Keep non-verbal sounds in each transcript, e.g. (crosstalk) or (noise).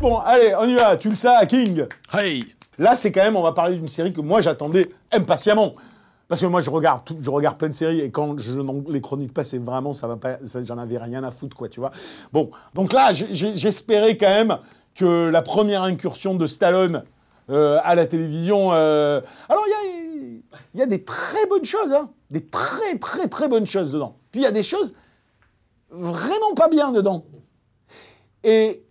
Bon, allez, on y va. Tu le sais, King. Hey Là, c'est quand même, on va parler d'une série que moi j'attendais impatiemment. Parce que moi, je regarde, tout- je regarde plein de séries et quand je n'en- les chroniques pas, c'est vraiment, ça va pas, j'en avais rien à foutre, quoi, tu vois. Bon, donc là, j'espérais quand même que la première incursion de Stallone euh, à la télévision. euh, Alors, il y a, il y a des très bonnes choses, hein, des très très très bonnes choses dedans. Puis il y a des choses vraiment pas bien dedans. Et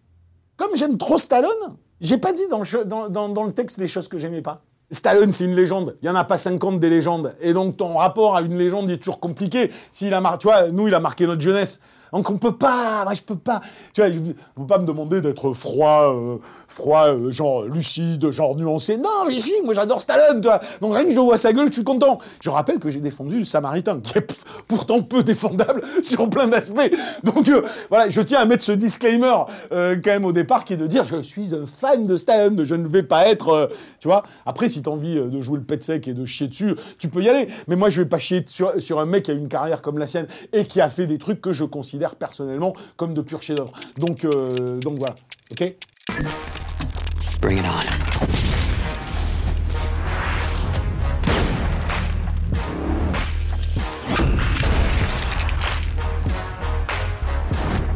comme j'aime trop Stallone, j'ai pas dit dans le, dans, dans- dans le texte les choses que j'aimais pas. Stallone, c'est une légende. Il y en a pas 50 des légendes. Et donc, ton rapport à une légende est toujours compliqué. S'il a mar... Tu vois, nous, il a marqué notre jeunesse. Donc, on peut pas. Moi, je peux pas. Tu vois, on peut pas me demander d'être froid, euh, froid, euh, genre lucide, genre nuancé. Non, si, moi, j'adore Stallone, toi. Donc, rien que je vois sa gueule, je suis content. Je rappelle que j'ai défendu le Samaritain, qui est (laughs) pourtant peu défendable (laughs) sur plein d'aspects. Donc, euh, voilà, je tiens à mettre ce disclaimer, quand même, au départ, qui est de dire je suis un fan de Stallone, je ne vais pas être. tu vois, après, si t'as envie de jouer le pet sec et de chier dessus, tu peux y aller. Mais moi, je vais pas chier sur un mec qui a une carrière comme la sienne et qui a fait des trucs que je considère personnellement comme de pur chef-d'œuvre. Donc, euh, donc voilà. Ok? Bring it on.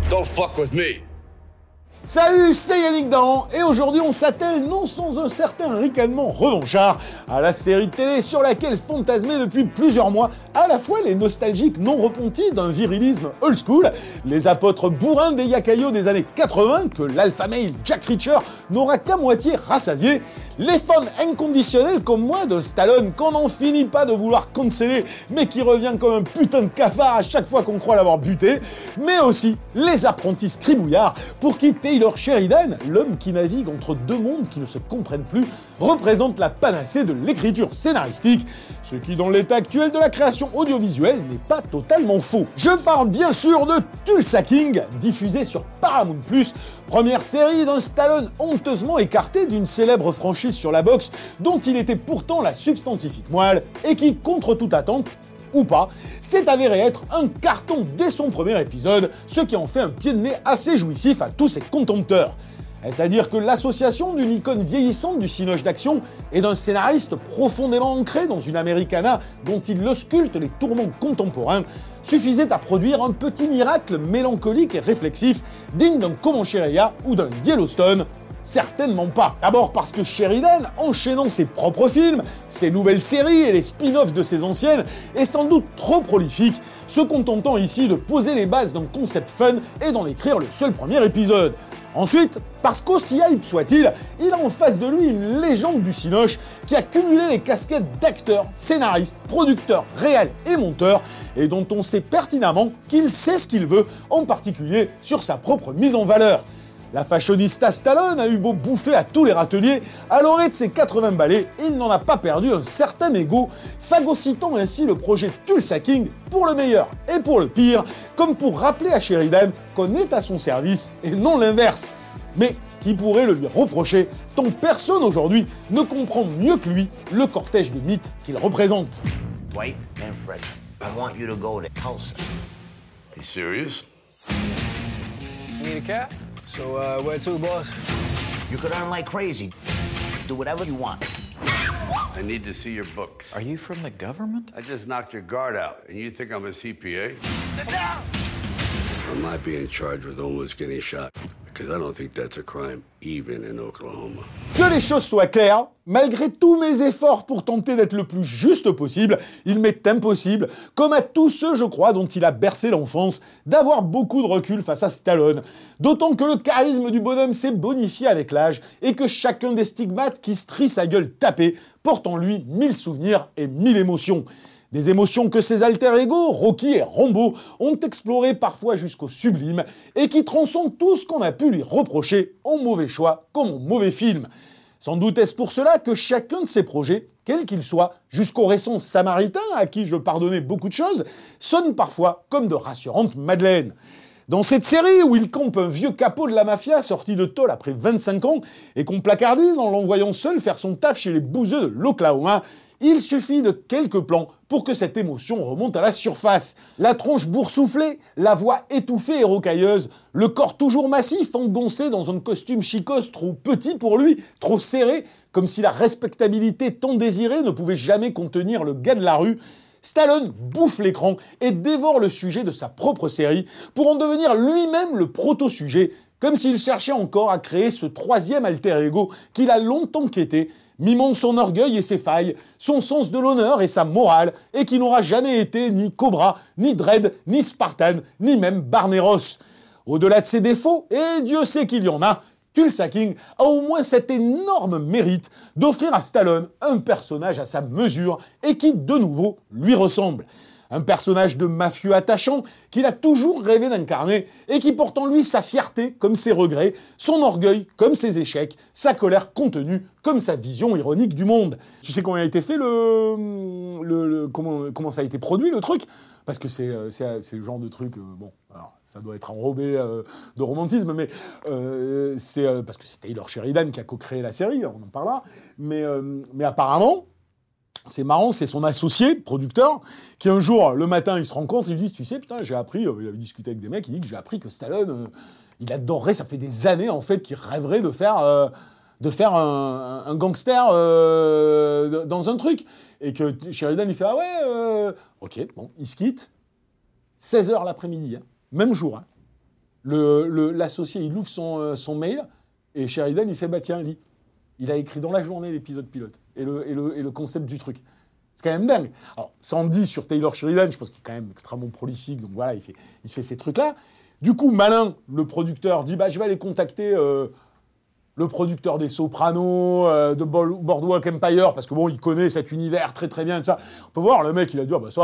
Don't fuck with me. Salut, c'est Yannick Dahan et aujourd'hui on s'attelle non sans un certain ricanement revanchard à la série de télé sur laquelle fantasmaient depuis plusieurs mois à la fois les nostalgiques non repentis d'un virilisme old school, les apôtres bourrins des yakayos des années 80 que l'alpha male Jack Reacher n'aura qu'à moitié rassasié, les fans inconditionnels comme moi de Stallone qu'on n'en finit pas de vouloir canceller mais qui revient comme un putain de cafard à chaque fois qu'on croit l'avoir buté, mais aussi les apprentis scribouillards pour qui Taylor Sheridan, l'homme qui navigue entre deux mondes qui ne se comprennent plus, représente la panacée de l'écriture scénaristique, ce qui dans l'état actuel de la création audiovisuelle n'est pas totalement faux. Je parle bien sûr de Tulsa King, diffusé sur Paramount+, première série d'un Stallone honteusement écarté d'une célèbre franchise sur la boxe dont il était pourtant la substantifique moelle et qui, contre toute attente, ou pas, s'est avéré être un carton dès son premier épisode, ce qui en fait un pied de nez assez jouissif à tous ses contempteurs. Est-ce à dire que l'association d'une icône vieillissante du cinoche d'action et d'un scénariste profondément ancré dans une Americana dont il ausculte les tourments contemporains suffisait à produire un petit miracle mélancolique et réflexif digne d'un Comancheria ou d'un Yellowstone? Certainement pas. D'abord parce que Sheridan, enchaînant ses propres films, ses nouvelles séries et les spin-offs de ses anciennes, est sans doute trop prolifique, se contentant ici de poser les bases d'un concept fun et d'en écrire le seul premier épisode. Ensuite, parce qu'aussi hype soit-il, il a en face de lui une légende du cinoche qui a cumulé les casquettes d'acteur, scénariste, producteur, réel et monteur, et dont on sait pertinemment qu'il sait ce qu'il veut, en particulier sur sa propre mise en valeur. La fashionista Stallone a eu beau bouffer à tous les râteliers, à l'orée de ses 80 balais, il n'en a pas perdu un certain ego, phagocytant ainsi le projet Tulsa King pour le meilleur et pour le pire, comme pour rappeler à Sheridan qu'on est à son service et non l'inverse. Mais qui pourrait le lui reprocher, tant personne aujourd'hui ne comprend mieux que lui le cortège de mythes qu'il représente. Dwight and Fred, I want you to go to Tulsa. You serious? Need a cab? So, uh, where to, boss? You could earn like crazy. Do whatever you want. I need to see your books. Are you from the government? I just knocked your guard out, and you think I'm a CPA? I might be in charge with almost getting shot, because I don't think that's a crime, even in Oklahoma. Que les choses soient claires, malgré tous mes efforts pour tenter d'être le plus juste possible, il m'est impossible, comme à tous ceux, je crois, dont il a bercé l'enfance, d'avoir beaucoup de recul face à Stallone. D'autant que le charisme du bonhomme s'est bonifié avec l'âge et que chacun des stigmates qui strient sa gueule tapée porte en lui mille souvenirs et mille émotions. Des émotions que ses alter-ego, Rocky et Rambo, ont explorées parfois jusqu'au sublime et qui transcendent tout ce qu'on a pu lui reprocher en mauvais choix comme en mauvais film. Sans doute est-ce pour cela que chacun de ses projets, quel qu'il soit, jusqu'au récent Samaritain à qui je pardonnais beaucoup de choses, sonne parfois comme de rassurantes madeleines. Dans cette série où il campe un vieux capot de la mafia sorti de tôle après 25 ans et qu'on placardise en l'envoyant seul faire son taf chez les bouseux de l'Oklahoma, il suffit de quelques plans pour que cette émotion remonte à la surface. La tronche boursouflée, la voix étouffée et rocailleuse, le corps toujours massif engoncé dans un costume chicose trop petit pour lui, trop serré, comme si la respectabilité tant désirée ne pouvait jamais contenir le gars de la rue. Stallone bouffe l'écran et dévore le sujet de sa propre série pour en devenir lui-même le proto-sujet, comme s'il cherchait encore à créer ce troisième alter ego qu'il a longtemps quêté mimant son orgueil et ses failles, son sens de l'honneur et sa morale, et qui n'aura jamais été ni Cobra, ni Dredd, ni Spartan, ni même Barneros. Au-delà de ses défauts, et Dieu sait qu'il y en a, Tulsa King a au moins cet énorme mérite d'offrir à Stallone un personnage à sa mesure et qui, de nouveau, lui ressemble. Un personnage de mafieux attachant qu'il a toujours rêvé d'incarner et qui porte en lui sa fierté comme ses regrets, son orgueil comme ses échecs, sa colère contenue comme sa vision ironique du monde. Tu sais comment a été fait le, le, comment, comment ça a été produit le truc? Parce que c'est euh, le genre de truc, euh, bon, ça doit être enrobé euh, de romantisme, mais c'est parce que c'est Taylor Sheridan qui a co-créé la série, on en parlera, mais, mais apparemment, c'est marrant, c'est son associé, producteur, qui un jour, le matin, il se rend compte, il dit, tu sais, putain, j'ai appris, euh, il avait discuté avec des mecs, il dit que j'ai appris que Stallone, euh, il adorerait, ça fait des années, en fait, qu'il rêverait de faire, euh, de faire un, gangster dans un truc. Et que Sheridan lui fait, ah ouais, ok, bon, il se quitte, 16h l'après-midi, hein, même jour. Hein. L'associé, il ouvre son, mail, et Sheridan, il fait, bah tiens, lis. Il a écrit dans la journée l'épisode pilote et le, et, le, et le, concept du truc. C'est quand même dingue. Alors, dit sur Taylor Sheridan, je pense qu'il est quand même extrêmement prolifique, donc voilà, il fait, il fait ces trucs-là. Du coup, malin, le producteur dit bah, je vais aller contacter euh, le producteur des Sopranos, euh, de Boardwalk Empire, parce que bon, il connaît cet univers très très bien, tout ça. On peut voir, le mec, il a dit ah, bah ça.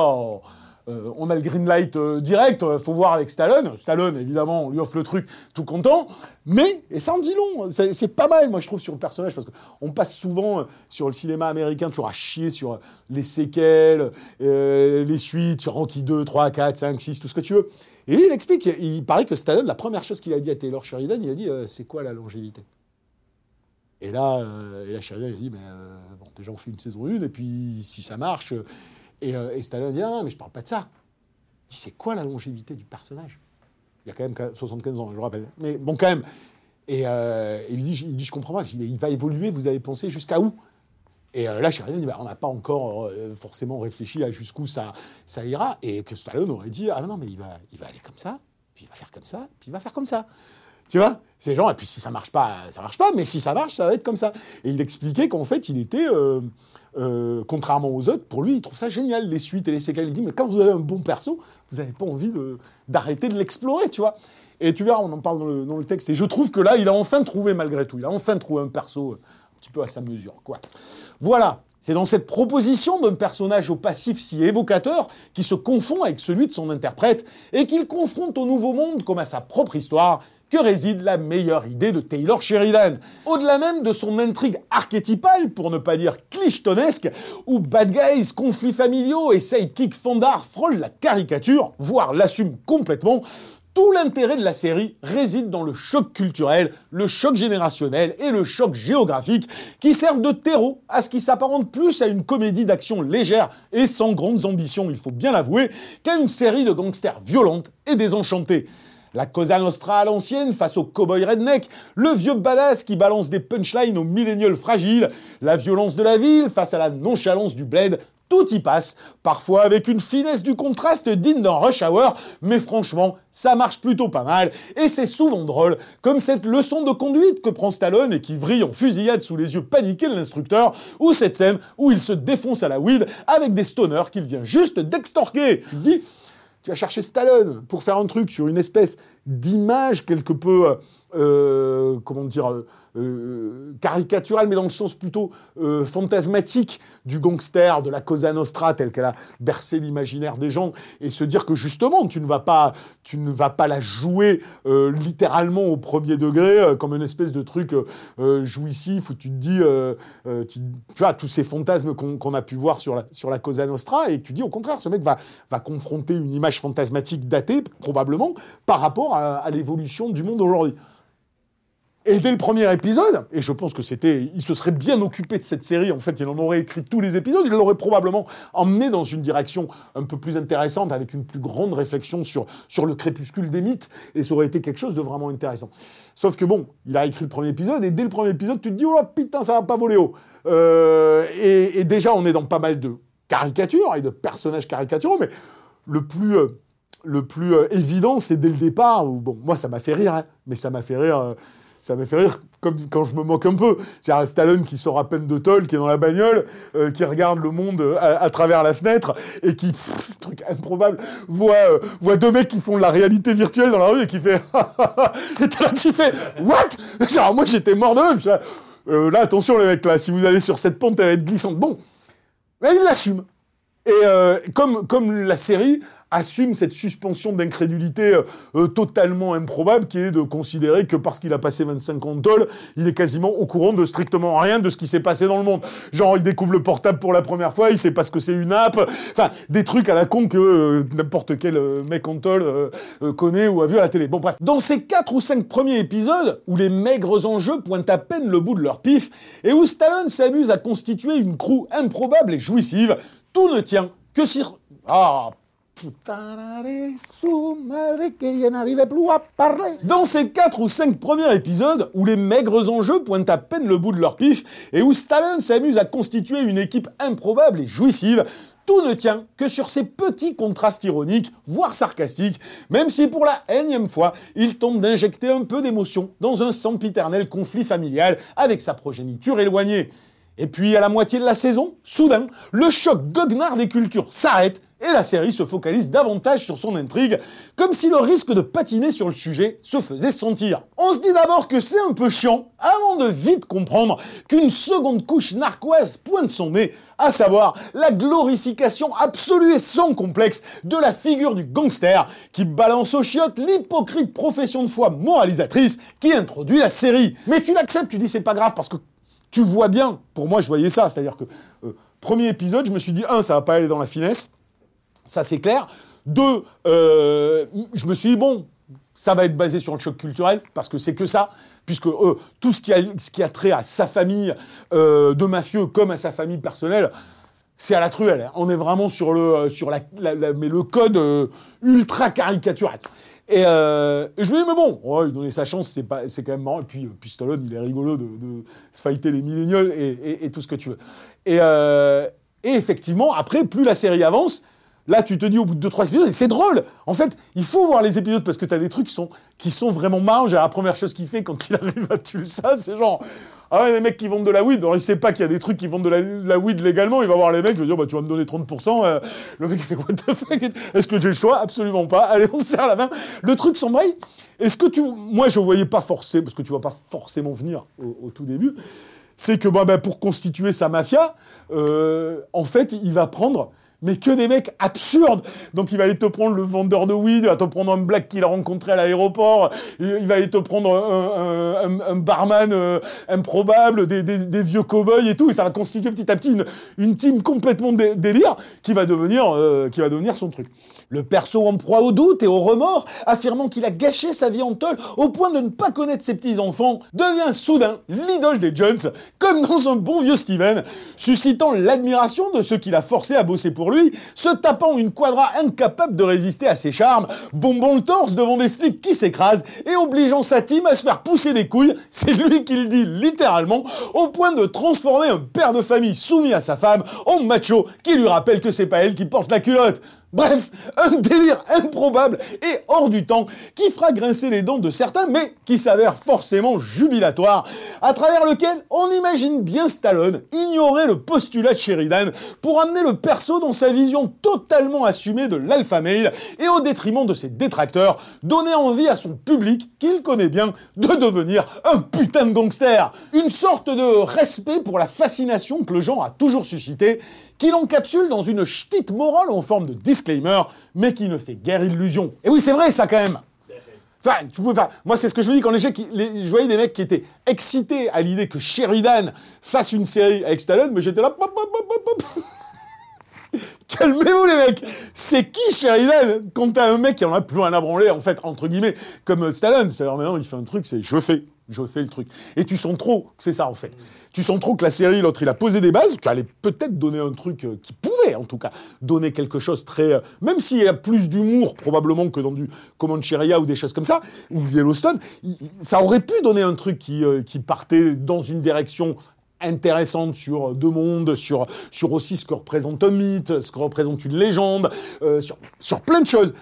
Euh, on a le green light euh, direct, euh, faut voir avec Stallone. Stallone, évidemment, on lui offre le truc tout content. Mais, et ça en dit long, c'est pas mal, moi, je trouve, sur le personnage, parce qu'on passe souvent sur le cinéma américain toujours à chier sur les séquelles, les suites, sur Rocky 2, 3, 4, 5, 6, tout ce que tu veux. Et lui, il explique, il paraît que Stallone, la première chose qu'il a dit à Taylor Sheridan, il a dit c'est quoi la longévité? Et là, et là, Sheridan, il a dit, mais bon, déjà, on fait une saison 1, et puis si ça marche, et, euh, et Stallone dit non, mais je parle pas de ça. Il dit c'est quoi la longévité du personnage? Il a quand même 75 ans, je le rappelle. Mais bon, quand même. Et euh, il, dit, il je comprends pas. il va évoluer. Vous avez pensé jusqu'à où? Et euh, là, Sheridan dit bah, on n'a pas encore forcément réfléchi à jusqu'où ça, ça ira. Et que Stallone aurait dit ah non, mais il va, il va aller comme ça, puis il va faire comme ça, puis il va faire comme ça. Tu vois C'est genre, et puis si ça marche pas, ça marche pas, mais si ça marche, ça va être comme ça. Et il expliquait qu'en fait, il était, euh, euh, contrairement aux autres, pour lui, il trouve ça génial, les suites et les séquelles. Il dit, mais quand vous avez un bon perso, vous n'avez pas envie d'arrêter de, l'explorer, tu vois. Et tu verras, on en parle dans le, dans le, texte. Et je trouve que là, il a enfin trouvé, malgré tout, il a enfin trouvé un perso euh, un petit peu à sa mesure, quoi. Voilà. C'est dans cette proposition d'un personnage au passif si évocateur qui se confond avec celui de son interprète et qu'il confronte au nouveau monde comme à sa propre histoire que réside la meilleure idée de Taylor Sheridan. Au-delà même de son intrigue archétypale, pour ne pas dire clichetonesque, où bad guys, conflits familiaux et sidekick fondard frôlent la caricature, voire l'assument complètement, tout l'intérêt de la série réside dans le choc culturel, le choc générationnel et le choc géographique qui servent de terreau à ce qui s'apparente plus à une comédie d'action légère et sans grandes ambitions, il faut bien l'avouer, qu'à une série de gangsters violentes et désenchantés. La Cosa Nostra à l'ancienne face au cowboy redneck, le vieux badass qui balance des punchlines aux millénials fragiles, la violence de la ville face à la nonchalance du bled, tout y passe, parfois avec une finesse du contraste digne d'un rush hour, mais franchement, ça marche plutôt pas mal, et c'est souvent drôle, comme cette leçon de conduite que prend Stallone et qui vrille en fusillade sous les yeux paniqués de l'instructeur, ou cette scène où il se défonce à la weed avec des stoners qu'il vient juste d'extorquer. Tu dis, tu vas chercher Stallone pour faire un truc sur une espèce d'image quelque peu, euh, comment dire, euh, caricaturale, mais dans le sens plutôt euh, fantasmatique du gangster, de la Cosa Nostra, telle qu'elle a bercé l'imaginaire des gens, et se dire que justement, tu ne vas pas, tu ne vas pas la jouer euh, littéralement au premier degré, comme une espèce de truc jouissif où tu te dis, tu, vois, tous ces fantasmes qu'on a pu voir sur la, sur la Cosa Nostra, et tu dis au contraire, ce mec va, va confronter une image fantasmatique datée, probablement, par rapport à l'évolution du monde aujourd'hui. Et dès le premier épisode, et je pense que c'était, il se serait bien occupé de cette série. En fait, il en aurait écrit tous les épisodes. Il l'aurait probablement emmené dans une direction un peu plus intéressante, avec une plus grande réflexion sur sur le crépuscule des mythes, et ça aurait été quelque chose de vraiment intéressant. Sauf que bon, il a écrit le premier épisode, et dès le premier épisode, tu te dis oh putain, ça va pas voler haut. Euh, et, déjà, on est dans pas mal de caricatures et de personnages caricaturaux, mais le plus euh, le plus euh, évident, c'est dès le départ. Où, bon, moi, ça m'a fait rire, hein, mais ça m'a fait rire ça m'a fait rire, comme quand je me moque un peu. J'ai Stallone qui sort à peine de toll, qui est dans la bagnole, euh, qui regarde le monde euh, à, travers la fenêtre et qui, truc improbable, voit, euh, deux mecs qui font de la réalité virtuelle dans la rue et qui fait, (laughs) et là tu fais, what? Genre moi j'étais mort de même. là attention les mecs là, si vous allez sur cette pente elle va être glissante. Bon, mais il l'assume. Et comme, comme la série, assume cette suspension d'incrédulité euh, euh, totalement improbable qui est de considérer que parce qu'il a passé 25 ans de tôle, il est quasiment au courant de strictement rien de ce qui s'est passé dans le monde. Genre, il découvre le portable pour la première fois, il sait pas ce que c'est une app, enfin, des trucs à la con que euh, n'importe quel mec en tôle connaît ou a vu à la télé. Bon, bref. Dans ces 4 ou 5 premiers épisodes, où les maigres enjeux pointent à peine le bout de leur pif, et où Stallone s'amuse à constituer une crew improbable et jouissive, tout ne tient que si... Ah, dans ces quatre ou cinq premiers épisodes, où les maigres enjeux pointent à peine le bout de leur pif, et où Stallone s'amuse à constituer une équipe improbable et jouissive, tout ne tient que sur ces petits contrastes ironiques, voire sarcastiques, même si pour la énième fois, il tente d'injecter un peu d'émotion dans un sempiternel conflit familial avec sa progéniture éloignée. Et puis, à la moitié de la saison, soudain, le choc goguenard des cultures s'arrête et la série se focalise davantage sur son intrigue, comme si le risque de patiner sur le sujet se faisait sentir. On se dit d'abord que c'est un peu chiant, avant de vite comprendre qu'une seconde couche narquoise pointe son nez, à savoir la glorification absolue et sans complexe de la figure du gangster, qui balance aux chiottes l'hypocrite profession de foi moralisatrice qui introduit la série. Mais tu l'acceptes, tu dis c'est pas grave parce que tu vois bien, pour moi je voyais ça, c'est-à-dire que euh, premier épisode, je me suis dit, un, ça va pas aller dans la finesse, ça, c'est clair. Deux, euh, je me suis dit, bon, ça va être basé sur le choc culturel, parce que c'est que ça, puisque euh, tout ce qui, a, ce qui a trait à sa famille de mafieux comme à sa famille personnelle, c'est à la truelle. Hein. On est vraiment sur le, sur la, mais le code ultra caricatural. Et, je me dis, mais bon, ouais, lui donner sa chance, c'est, pas, c'est quand même marrant. Et puis, puis Stallone, il est rigolo de, de se fighter les millénials et, et, tout ce que tu veux. Et, et effectivement, après, plus la série avance, Là, tu te dis au bout de 2-3 épisodes, c'est drôle. En fait, il faut voir les épisodes parce que tu as des trucs qui sont, qui sont vraiment marrants. La première chose qu'il fait quand il (laughs) arrive à tuer ça, c'est genre. Ah ouais, les mecs qui vendent de la weed. Alors, il sait pas qu'il y a des trucs qui vendent de la, weed légalement. Il va voir les mecs, il va dire, bah, tu vas me donner 30%. Euh, le mec, il fait, what the fuck? Est-ce que j'ai le choix? Absolument pas. Allez, on se serre la main. Le truc s'embraye. Est-ce que tu. Moi, je voyais pas forcer, parce que tu vas pas forcément venir au, tout début. C'est que, bah, bah, pour constituer sa mafia, euh, en fait, il va prendre mais que des mecs absurdes. Donc il va aller te prendre le vendeur de weed, il va te prendre un black qu'il a rencontré à l'aéroport, il va aller te prendre un, barman euh, improbable, des, vieux cow-boys et tout, et ça va constituer petit à petit une, team complètement délire qui va devenir, euh, qui va devenir son truc. Le perso en proie au doute et au remords, affirmant qu'il a gâché sa vie en tôle au point de ne pas connaître ses petits-enfants, devient soudain l'idole des Jones, comme dans un bon vieux Steven, suscitant l'admiration de ceux qu'il a forcé à bosser pour lui, se tapant une quadra incapable de résister à ses charmes, bombant le torse devant des flics qui s'écrasent et obligeant sa team à se faire pousser des couilles, (laughs) c'est lui qui le dit littéralement, au point de transformer un père de famille soumis à sa femme en macho qui lui rappelle que c'est pas elle qui porte la culotte. Bref, un délire improbable et hors du temps qui fera grincer les dents de certains, mais qui s'avère forcément jubilatoire, à travers lequel on imagine bien Stallone ignorer le postulat de Sheridan pour amener le perso dans sa vision totalement assumée de l'alpha male et au détriment de ses détracteurs, donner envie à son public, qu'il connaît bien, de devenir un putain de gangster. Une sorte de respect pour la fascination que le genre a toujours suscité qui l'encapsule dans une ch'tite morale en forme de disclaimer, mais qui ne fait guère illusion. Et oui, c'est vrai ça quand même. Enfin, tu peux, enfin, moi, c'est ce que je me dis quand les, je voyais des mecs qui étaient excités à l'idée que Sheridan fasse une série avec Stallone, mais j'étais là. (laughs) Calmez-vous les mecs C'est qui Sheridan quand t'as un mec qui en a plus rien à branler, en fait, entre guillemets, comme Stallone? C'est-à-dire maintenant, il fait un truc, c'est je fais je fais le truc. Et tu sens trop, c'est ça en fait. Tu sens trop que la série, l'autre, il a posé des bases, qui allait peut-être donner un truc euh, qui pouvait, en tout cas, donner quelque chose très. Euh, même s'il y a plus d'humour, probablement, que dans du Comancheria ou des choses comme ça, ou Yellowstone, ça aurait pu donner un truc qui, euh, qui partait dans une direction intéressante sur deux mondes, sur, sur aussi ce que représente un mythe, ce que représente une légende, sur, sur plein de choses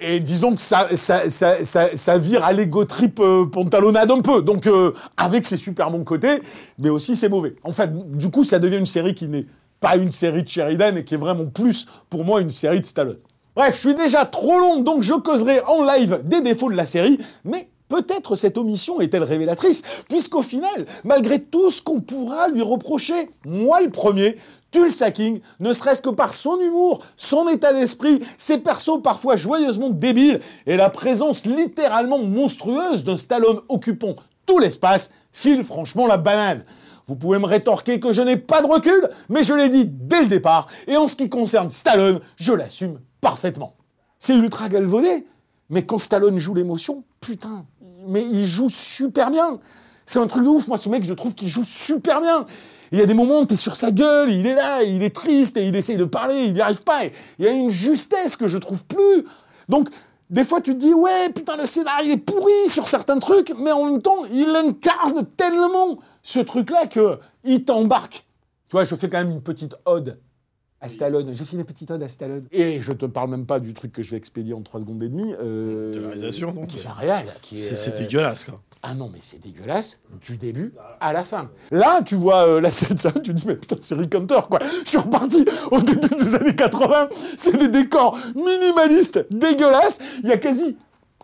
et disons que ça, vire à l'ego trip euh, pantalonnade un peu. Donc, euh, avec ses super bons côtés, mais aussi ses mauvais. En fait, du coup, ça devient une série qui n'est pas une série de Sheridan et qui est vraiment plus, pour moi, une série de Stallone. Bref, je suis déjà trop long, donc je causerai en live des défauts de la série, mais peut-être cette omission est-elle révélatrice, puisqu'au final, malgré tout ce qu'on pourra lui reprocher, moi le premier, Tulsa sacking, ne serait-ce que par son humour, son état d'esprit, ses persos parfois joyeusement débiles et la présence littéralement monstrueuse d'un Stallone occupant tout l'espace, file franchement la banane. Vous pouvez me rétorquer que je n'ai pas de recul, mais je l'ai dit dès le départ, et en ce qui concerne Stallone, je l'assume parfaitement. C'est ultra galvaudé, mais quand Stallone joue l'émotion, putain, mais il joue super bien. C'est un truc de ouf, moi ce mec je trouve qu'il joue super bien. Il y a des moments où tu es sur sa gueule, il est là, il est triste et il essaye de parler, il n'y arrive pas. il y a une justesse que je trouve plus. Donc, des fois, tu te dis, ouais, putain, le scénario est pourri sur certains trucs, mais en même temps, il incarne tellement ce truc-là que il t'embarque. Tu vois, je fais quand même une petite ode à Stallone. J'ai fait une petite ode à Stallone. Et je te parle même pas du truc que je vais expédier en 3 secondes et demie. Euh, de réalisation, donc. Qui est réel. C'est euh, dégueulasse, quoi. Ah non, mais c'est dégueulasse du début à la fin. Là, tu vois euh, la série de tu dis, mais putain, c'est Rick Hunter, quoi. Je suis reparti au début des années 80. C'est des décors minimalistes, dégueulasses. Il y a quasi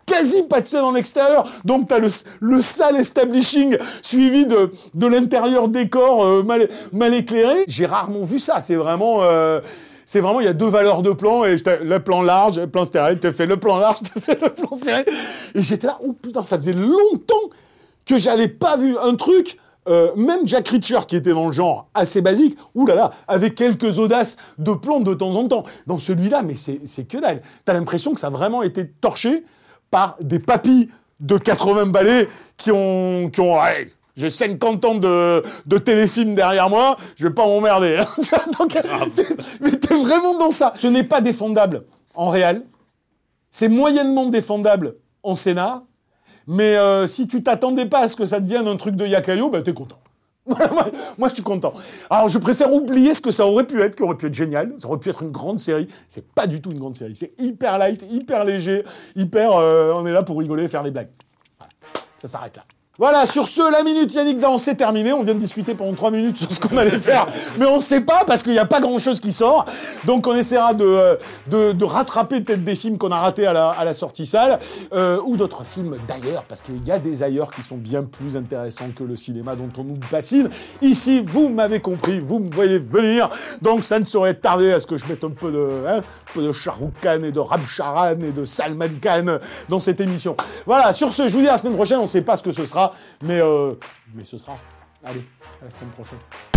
quasi pas de scène en extérieur. Donc t'as le, le sale establishing suivi de, l'intérieur décor euh, mal, mal éclairé. J'ai rarement vu ça. C'est vraiment... Euh, c'est vraiment, il y a deux valeurs de plan, et le plan large, le plan serré, te fait le plan large, (laughs) te fait le plan serré. Et j'étais là, oh putain, ça faisait longtemps que j'avais pas vu un truc, euh, même Jack Reacher, qui était dans le genre assez basique, oulala, avec quelques audaces de plan de temps en temps. Dans celui-là, mais c'est que dalle. T'as l'impression que ça a vraiment été torché par des papis de 80 balais qui ont, qui ont, j'ai 50 ans de, de téléfilm derrière moi, je vais pas m'emmerder. Hein. (laughs) mais t'es vraiment dans ça. Ce n'est pas défendable en réel. C'est moyennement défendable en scénar. Mais euh, si tu t'attendais pas à ce que ça devienne un truc de Yakayo, ben t'es content. (laughs) moi, je suis content. Alors, je préfère oublier ce que ça aurait pu être, qui aurait pu être génial. Ça aurait pu être une grande série. C'est pas du tout une grande série. C'est hyper light, hyper léger, hyper. Euh, on est là pour rigoler et faire des blagues. Ça s'arrête là. Voilà, sur ce, la minute Yannick Dans, c'est terminé. On vient de discuter pendant trois minutes sur ce qu'on allait faire, mais on ne sait pas parce qu'il n'y a pas grand-chose qui sort. Donc on essaiera de, euh, de, de rattraper peut-être des films qu'on a ratés à la, à la sortie salle, euh, ou d'autres films d'ailleurs, parce qu'il y a des ailleurs qui sont bien plus intéressants que le cinéma dont on nous bassine. Ici, vous m'avez compris, vous me voyez venir, donc ça ne saurait tarder à ce que je mette un peu de, hein, un peu de Shah Khan et de Charan et de Salman Khan dans cette émission. Voilà, sur ce, je vous dis à la semaine prochaine, on ne sait pas ce que ce sera mais, euh, mais ce sera. Allez, à la semaine prochaine.